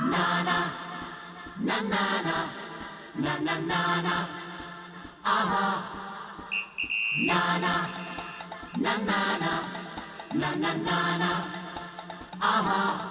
na na na na na na na na na aha. Na na na na na na na na na aha.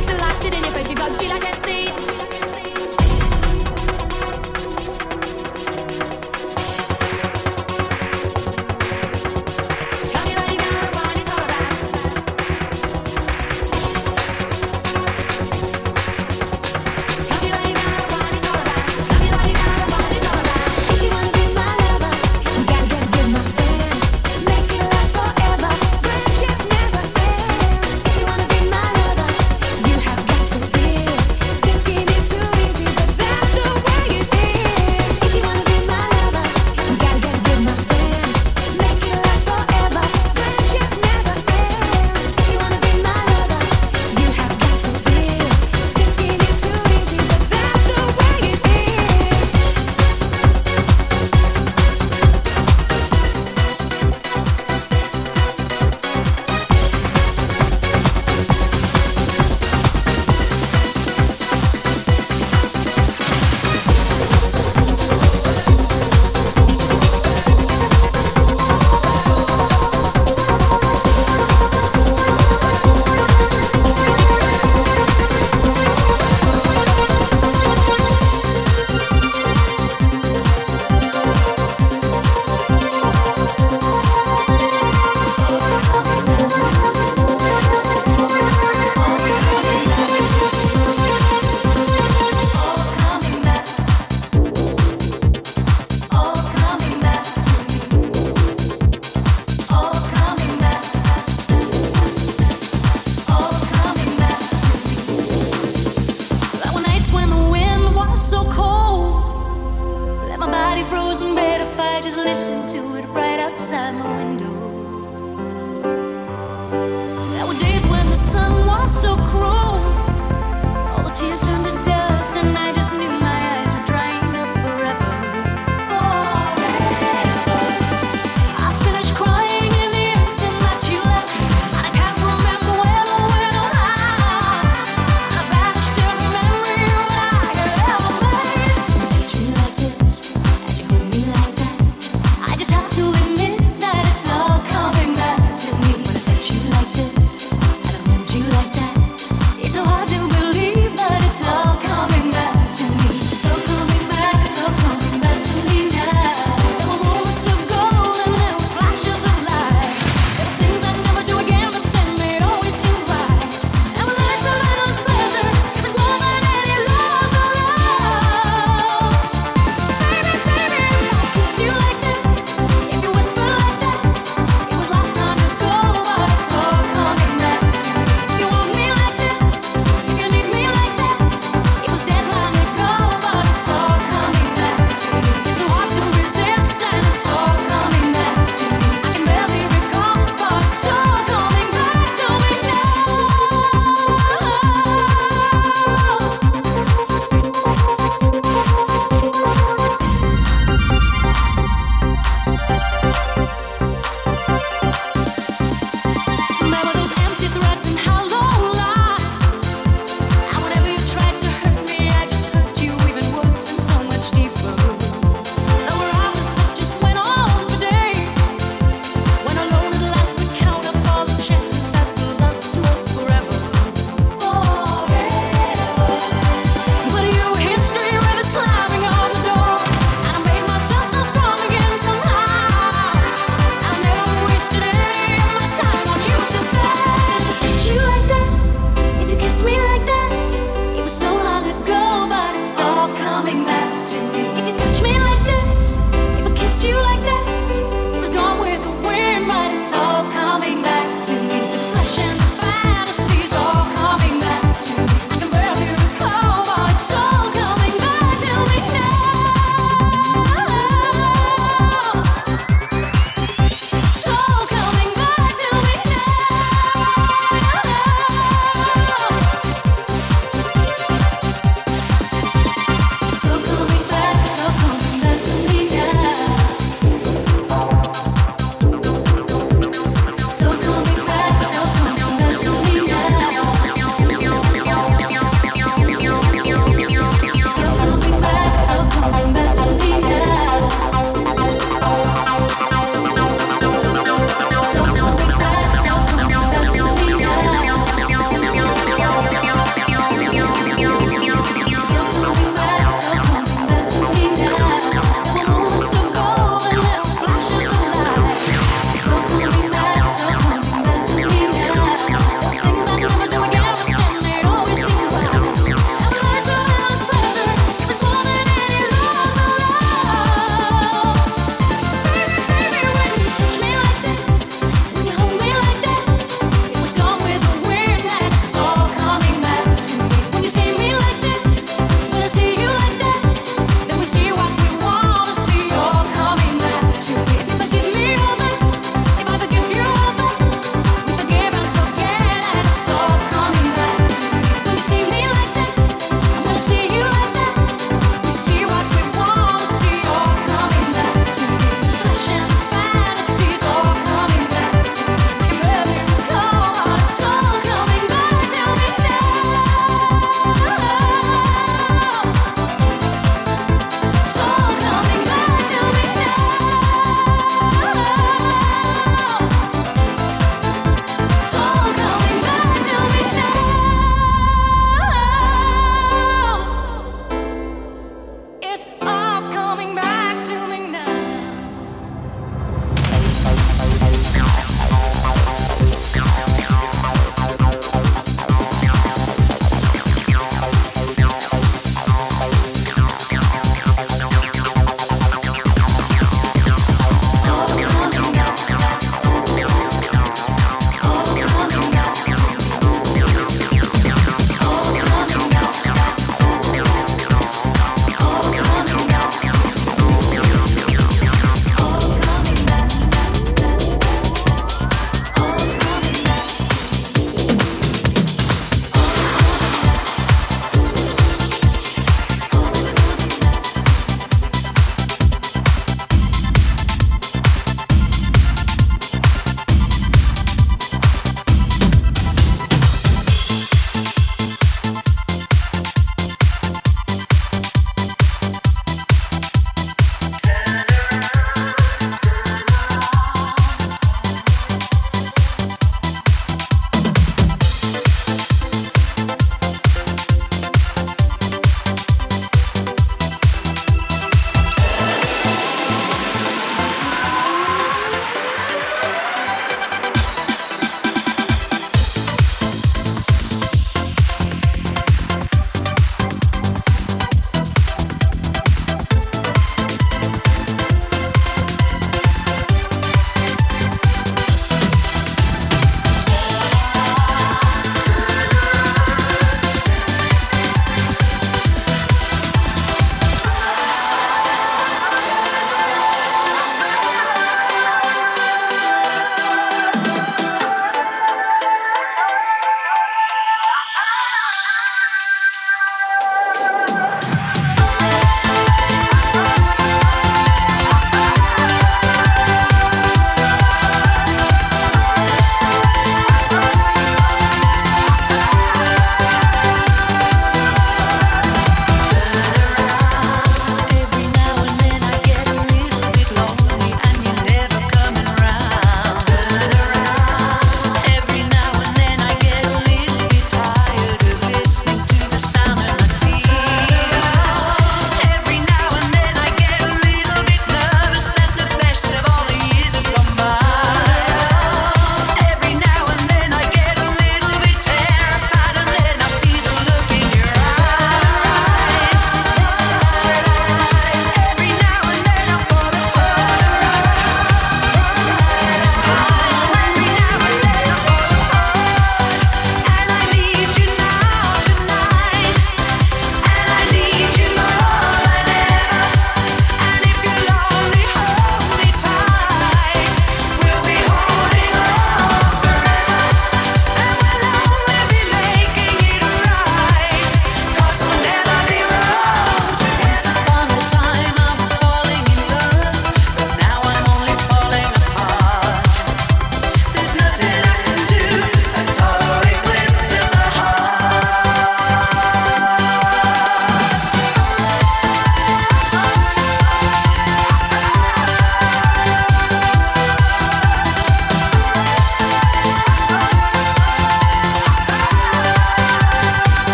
still accident if I she got G like MC.